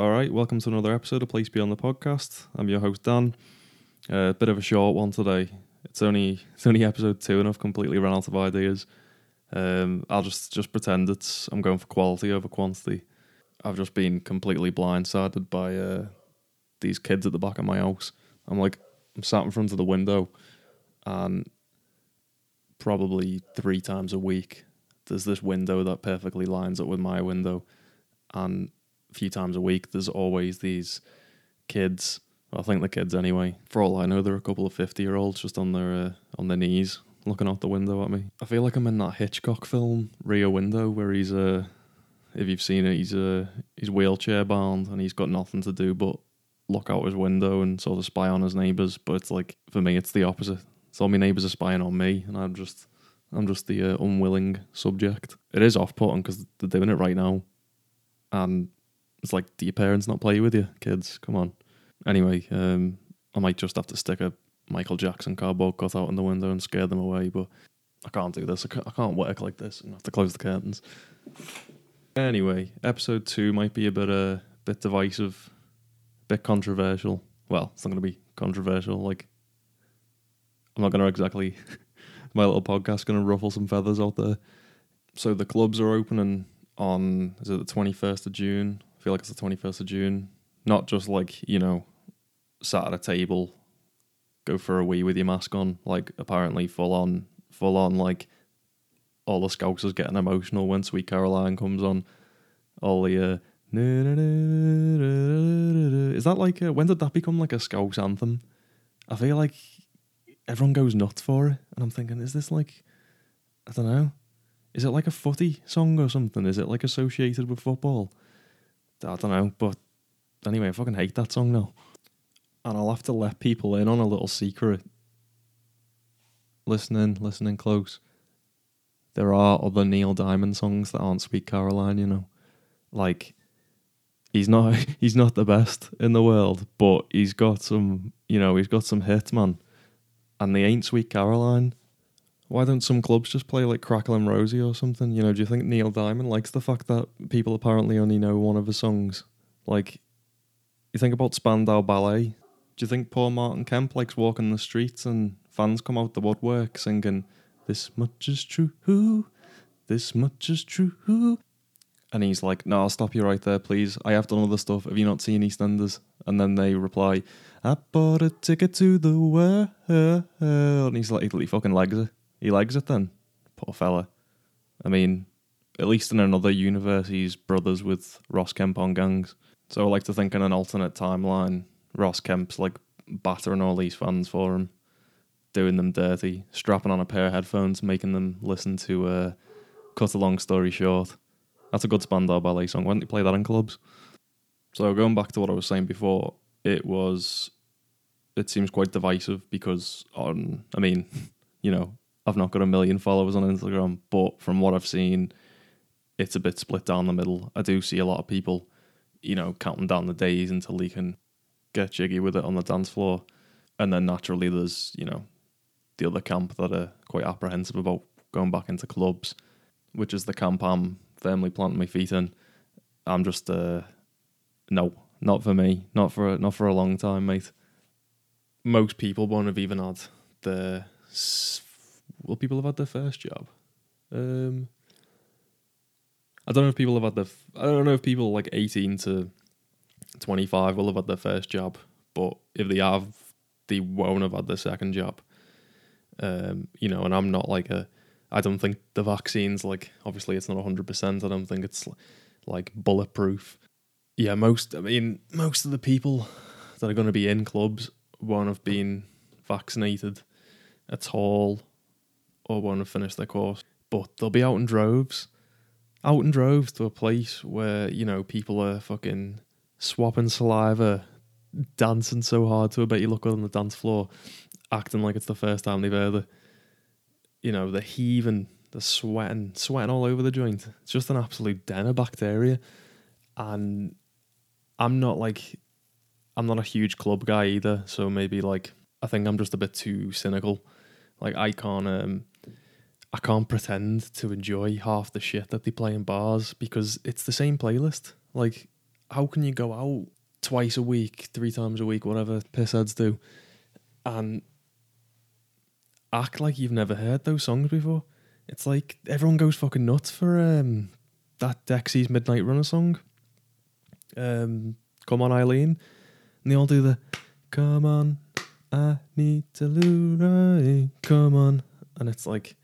All right, welcome to another episode of Place Beyond the podcast. I'm your host Dan. A uh, bit of a short one today. It's only it's only episode two, and I've completely run out of ideas. Um, I'll just just pretend it's I'm going for quality over quantity. I've just been completely blindsided by uh, these kids at the back of my house. I'm like I'm sat in front of the window, and probably three times a week there's this window that perfectly lines up with my window, and few times a week there's always these kids. I think the kids anyway. For all I know, they're a couple of fifty year olds just on their uh, on their knees looking out the window at me. I feel like I'm in that Hitchcock film Rear Window where he's uh if you've seen it, he's uh he's wheelchair bound and he's got nothing to do but look out his window and sort of spy on his neighbours. But it's like for me, it's the opposite. So my neighbours are spying on me, and I'm just I'm just the uh, unwilling subject. It is off putting because they're doing it right now, and it's like, do your parents not play with you, kids? Come on. Anyway, um, I might just have to stick a Michael Jackson cardboard cutout in the window and scare them away, but I can't do this. I can't, work like this. I have to close the curtains. Anyway, episode two might be a bit uh, bit divisive, bit controversial. Well, it's not going to be controversial. Like, I'm not going to exactly. my little podcast going to ruffle some feathers out there. So the clubs are opening on is it the 21st of June? I feel like it's the 21st of June. Not just like, you know, sat at a table, go for a wee with your mask on, like apparently full on full on like all the scousers getting emotional when Sweet Caroline comes on. All the uh, is that like a, when did that become like a Scouse anthem? I feel like everyone goes nuts for it, and I'm thinking, is this like I don't know, is it like a footy song or something? Is it like associated with football? I don't know, but anyway, I fucking hate that song now, and I'll have to let people in on a little secret. Listening, listening close. There are other Neil Diamond songs that aren't Sweet Caroline, you know, like he's not he's not the best in the world, but he's got some you know he's got some hits, man and they ain't Sweet Caroline. Why don't some clubs just play like Cracklin' Rosie or something? You know, do you think Neil Diamond likes the fact that people apparently only know one of his songs? Like, you think about Spandau Ballet. Do you think poor Martin Kemp likes walking the streets and fans come out the woodwork singing, This much is true, who? this much is true? who? And he's like, No, I'll stop you right there, please. I have done other stuff. Have you not seen EastEnders? And then they reply, I bought a ticket to the world. And he's like, he fucking legs it. He legs it then. Poor fella. I mean, at least in another universe, he's brothers with Ross Kemp on gangs. So I like to think in an alternate timeline, Ross Kemp's like battering all these fans for him, doing them dirty, strapping on a pair of headphones, making them listen to uh, Cut a Long Story Short. That's a good Spandau Ballet song. Why don't you play that in clubs? So going back to what I was saying before, it was it seems quite divisive because on I mean, you know, I've not got a million followers on Instagram, but from what I've seen, it's a bit split down the middle. I do see a lot of people, you know, counting down the days until they can get jiggy with it on the dance floor. And then naturally there's, you know, the other camp that are quite apprehensive about going back into clubs, which is the camp I'm firmly planting my feet in. I'm just uh no, not for me. Not for not for a long time, mate. Most people won't have even had the well, people have had their first job. Um, I don't know if people have had their. I don't know if people like eighteen to twenty five will have had their first job, but if they have, they won't have had their second job. Um, you know, and I'm not like a. I don't think the vaccine's like obviously it's not hundred percent. I don't think it's like bulletproof yeah, most I mean most of the people that are going to be in clubs won't have been vaccinated at all or won't have finished their course, but they'll be out in droves, out in droves to a place where you know people are fucking swapping saliva, dancing so hard to a bet you look good on the dance floor, acting like it's the first time they've heard it. You know, they're heaving, they're sweating, sweating all over the joint. It's just an absolute den of bacteria. And I'm not like I'm not a huge club guy either, so maybe like I think I'm just a bit too cynical. Like I can't um I can't pretend to enjoy half the shit that they play in bars because it's the same playlist. Like how can you go out twice a week, three times a week, whatever pissheads do, and act like you've never heard those songs before? It's like everyone goes fucking nuts for um, that Dexy's Midnight Runner song. Um, Come on, Eileen, and they all do the "Come on, I need to lose, come on," and it's like,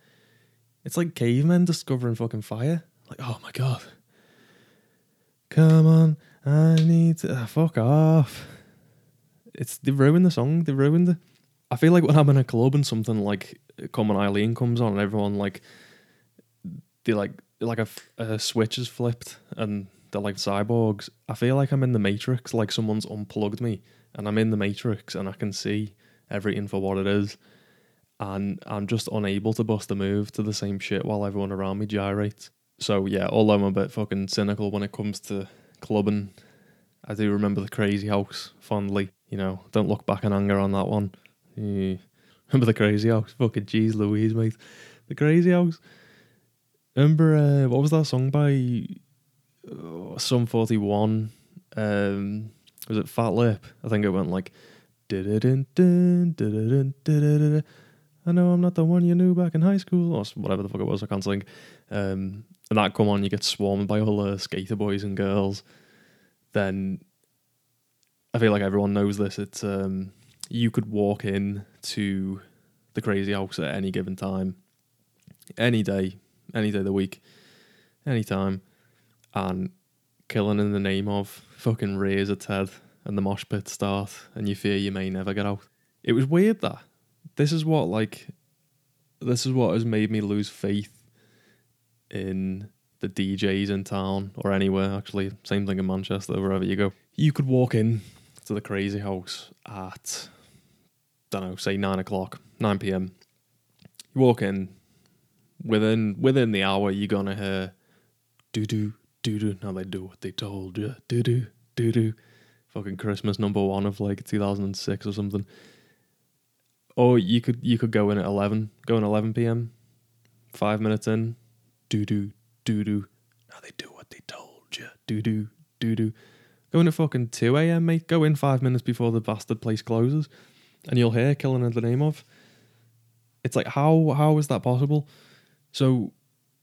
it's like cavemen discovering fucking fire. Like, oh my god, come on, I need to ah, fuck off. It's they ruined the song. They ruined it. I feel like when I'm in a club and something like "Come on, Eileen" comes on, and everyone like they like like a, a switch is flipped and they're like cyborgs. I feel like I'm in the Matrix, like someone's unplugged me and I'm in the Matrix and I can see everything for what it is. And I'm just unable to bust a move to the same shit while everyone around me gyrates. So yeah, although I'm a bit fucking cynical when it comes to clubbing, I do remember the Krazyhouse fondly. You know, don't look back in anger on that one. Yeah. Remember the Krazyhouse? Fucking jeez Louise, mate. The Krazyhouse. Remember uh, what was that song by uh, Sum Forty One? Um, was it Fat Lip? I think it went like. "Dun-dun-dun, dun-dun-dun, dun-dun-dun. I know I'm not the one you knew back in high school, or whatever the fuck it was. I can't sing. Um, and that come on, you get swarmed by all the skater boys and girls. Then I feel like everyone knows this. It's um, you could walk in to the Krazyhouse at any given time, any day, any day of the week, any time, and killing in the name of fucking raise head and the mosh pit start, and you fear you may never get out. It was weird that this is what like this is what has made me lose faith in the DJs in town or anywhere. Actually, same thing in Manchester, wherever you go. You could walk in to the Krazyhouse at don't know, say nine o'clock, nine p.m. You walk in within within the hour, you're gonna hear doo doo doo doo. Now they do what they told you. Doo doo doo doo. Fucking Christmas number one of like 2006 or something. Or you could you could go in at 11, go in 11 p.m. Five minutes in, doo doo doo doo. Now they do what they told you. Doo doo doo doo. Go in at fucking 2 a.m., mate. Go in five minutes before the bastard place closes, and you'll hear "Killing in the Name of." It's like how how is that possible? So,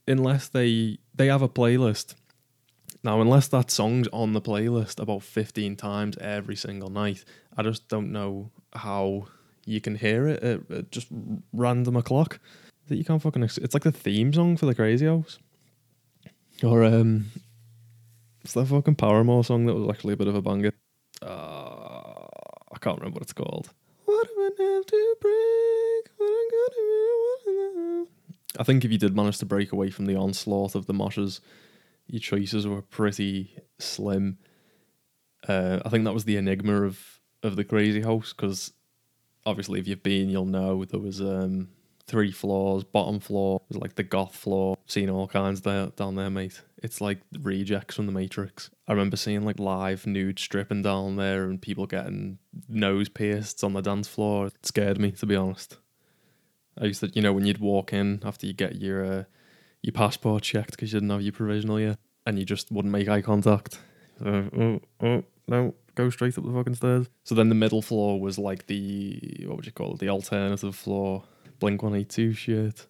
unless they they have a playlist now, unless that song's on the playlist about 15 times every single night, I just don't know how you can hear it at, at just random o'clock. That you can't fucking. Ex- it's like the theme song for the Krazyhouse. Or, um, it's that fucking Paramore song that was actually a bit of a banger. Uh, I can't remember what it's called. What do I have to break? What I'm gonna I think if you did manage to break away from the onslaught of the moshes, your choices were pretty slim. Uh, I think that was the enigma of of the Krazyhouse because obviously, if you've been, you'll know there was um, three floors. Bottom floor was like the goth floor. Seen all kinds there down there, mate. It's like rejects from the Matrix. I remember seeing like live nude stripping down there and people getting nose pierced on the dance floor. It scared me, to be honest. I used to, you know, when you'd walk in after you get your uh, your passport checked because you didn't have your provisional yet, and you just wouldn't make eye contact. Oh, oh, no, go straight up the fucking stairs. So then the middle floor was like the what would you call it? The alternative floor. Blink One Eight Two shit.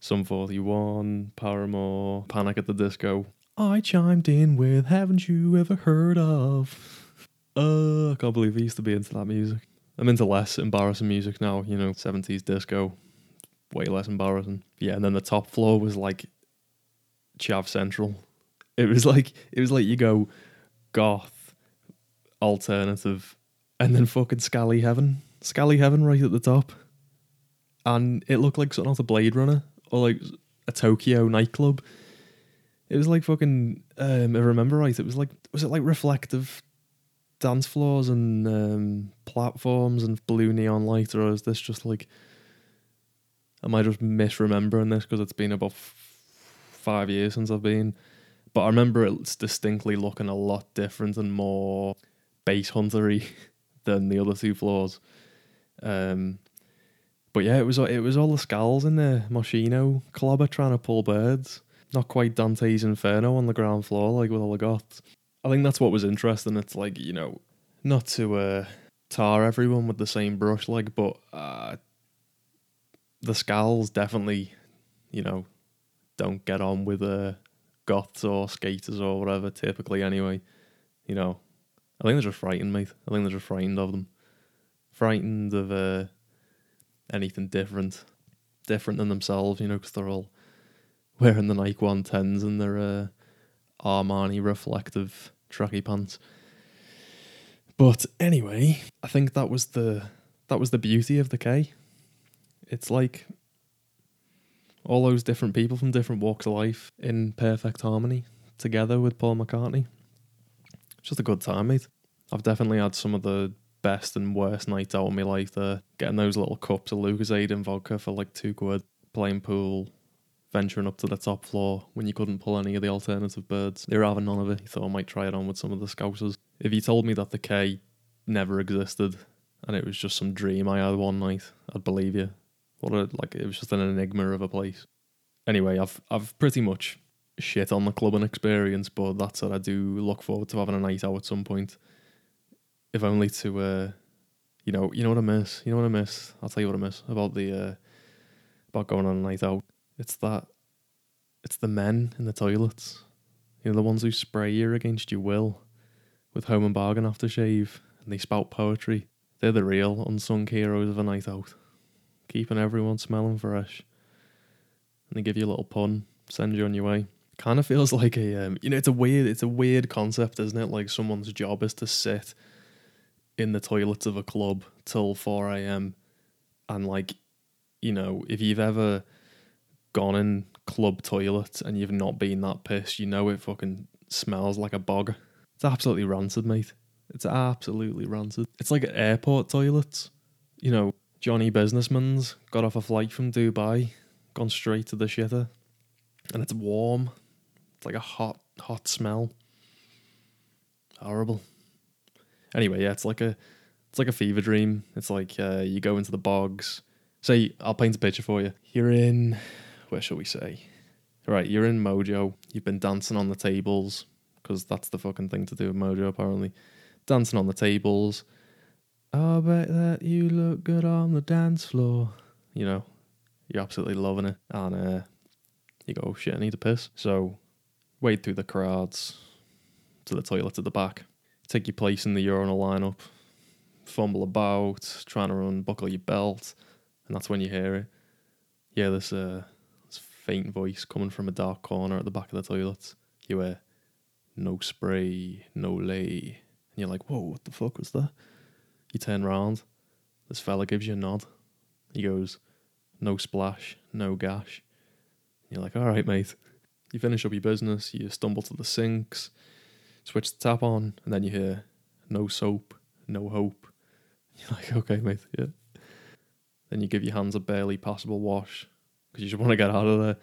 Sum Forty One, Paramore, Panic at the Disco. I chimed in with "Haven't you ever heard of?" Uh, I can't believe I used to be into that music. I'm into less embarrassing music now. You know, seventies disco, way less embarrassing. Yeah, and then the top floor was like Chav Central. It was like it was like you go goth, alternative, and then fucking Scally Heaven. Scally Heaven right at the top. And it looked like something off a Blade Runner or like a Tokyo nightclub. It was like fucking um I remember right, it was like was it like reflective dance floors and um platforms and blue neon light or is this just like Am I just misremembering this because it's been about f- five years since I've been? But I remember it's distinctly looking a lot different and more base huntery than the other two floors. Um, but yeah, it was it was all the skulls in there. Moschino clobber trying to pull birds. Not quite Dante's Inferno on the ground floor like with all the goths. I think that's what was interesting. It's like you know, not to uh, tar everyone with the same brush, like, but uh, the Skulls definitely, you know, don't get on with uh, goths or skaters or whatever. Typically, anyway, you know, I think they're just frightened, mate. I think they're just frightened of them, frightened of uh, anything different, different than themselves. You know, because they're all wearing the Nike One Tens and their uh, Armani reflective tracky pants. But anyway, I think that was the that was the beauty of the K. It's like all those different people from different walks of life in perfect harmony together with Paul McCartney. It's just a good time, mate. I've definitely had some of the best and worst nights out of my life there. Getting those little cups of Lucozade and vodka for like two quid, playing pool, venturing up to the top floor when you couldn't pull any of the alternative birds. They were having none of it. You thought I might try it on with some of the scousers. If you told me that the K never existed and it was just some dream I had one night, I'd believe you. What a like it was just an enigma of a place. Anyway, I've I've pretty much shit on the clubbing experience, but that's what I do look forward to having a night out at some point. If only to uh you know, you know what I miss? You know what I miss? I'll tell you what I miss about the uh about going on a night out. It's that it's the men in the toilets. You know, the ones who spray you against your will with home and bargain aftershave and they spout poetry. They're the real unsung heroes of a night out. Keeping everyone smelling fresh. And they give you a little pun, send you on your way. Kind of feels like a um, you know, it's a weird it's a weird concept, isn't it? Like someone's job is to sit in the toilets of a club till four AM and like, you know, if you've ever gone in club toilets and you've not been that pissed, you know it fucking smells like a bog. It's absolutely rancid, mate. It's absolutely rancid. It's like airport toilets. You know, Johnny Businessman's got off a flight from Dubai, gone straight to the shitter, and it's warm. It's like a hot, hot smell. Horrible. Anyway, yeah, it's like a, it's like a fever dream. It's like uh, you go into the bogs. Say, I'll paint a picture for you. You're in, where shall we say? Right, you're in Mojo. You've been dancing on the tables because that's the fucking thing to do with Mojo, apparently. Dancing on the tables. I bet that you look good on the dance floor. You know, you're absolutely loving it. And uh, you go, shit, I need a piss. So, wade through the crowds to the toilet at the back. Take your place in the urinal lineup. Fumble about, trying to unbuckle your belt. And that's when you hear it. Yeah, this, uh, this faint voice coming from a dark corner at the back of the toilet. You hear, no spray, no lay. And you're like, whoa, what the fuck was that? You turn round. This fella gives you a nod. He goes, no splash, no gash. You're like, all right, mate. You finish up your business, you stumble to the sinks, switch the tap on, and then you hear, no soap, no hope. You're like, okay, mate, yeah. Then you give your hands a barely passable wash because you just want to get out of there.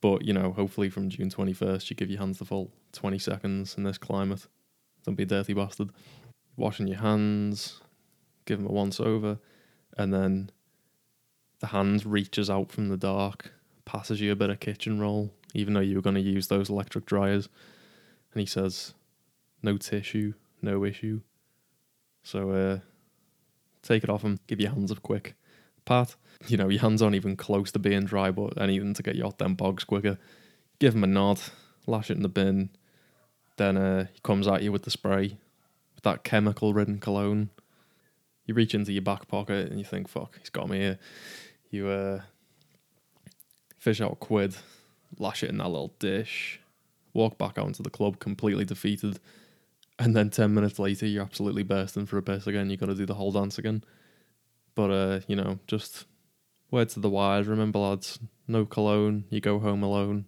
But, you know, hopefully from June 21st, you give your hands the full 20 seconds in this climate. Don't be a dirty bastard. Washing your hands, give him a once over, and then the hand reaches out from the dark, passes you a bit of kitchen roll, even though you were going to use those electric dryers. And he says, no tissue, no issue. So uh, take it off him, give your hands a quick pat. You know, your hands aren't even close to being dry, but anything to get you off them bogs quicker. Give him a nod, lash it in the bin. Then uh, he comes at you with the spray, with that chemical ridden cologne. You reach into your back pocket and you think, fuck, he's got me here. You uh, fish out a quid, lash it in that little dish, walk back out into the club completely defeated. And then 10 minutes later, you're absolutely bursting for a piss again. you got to do the whole dance again. But, uh, you know, just words to the wise. Remember, lads, no cologne. You go home alone.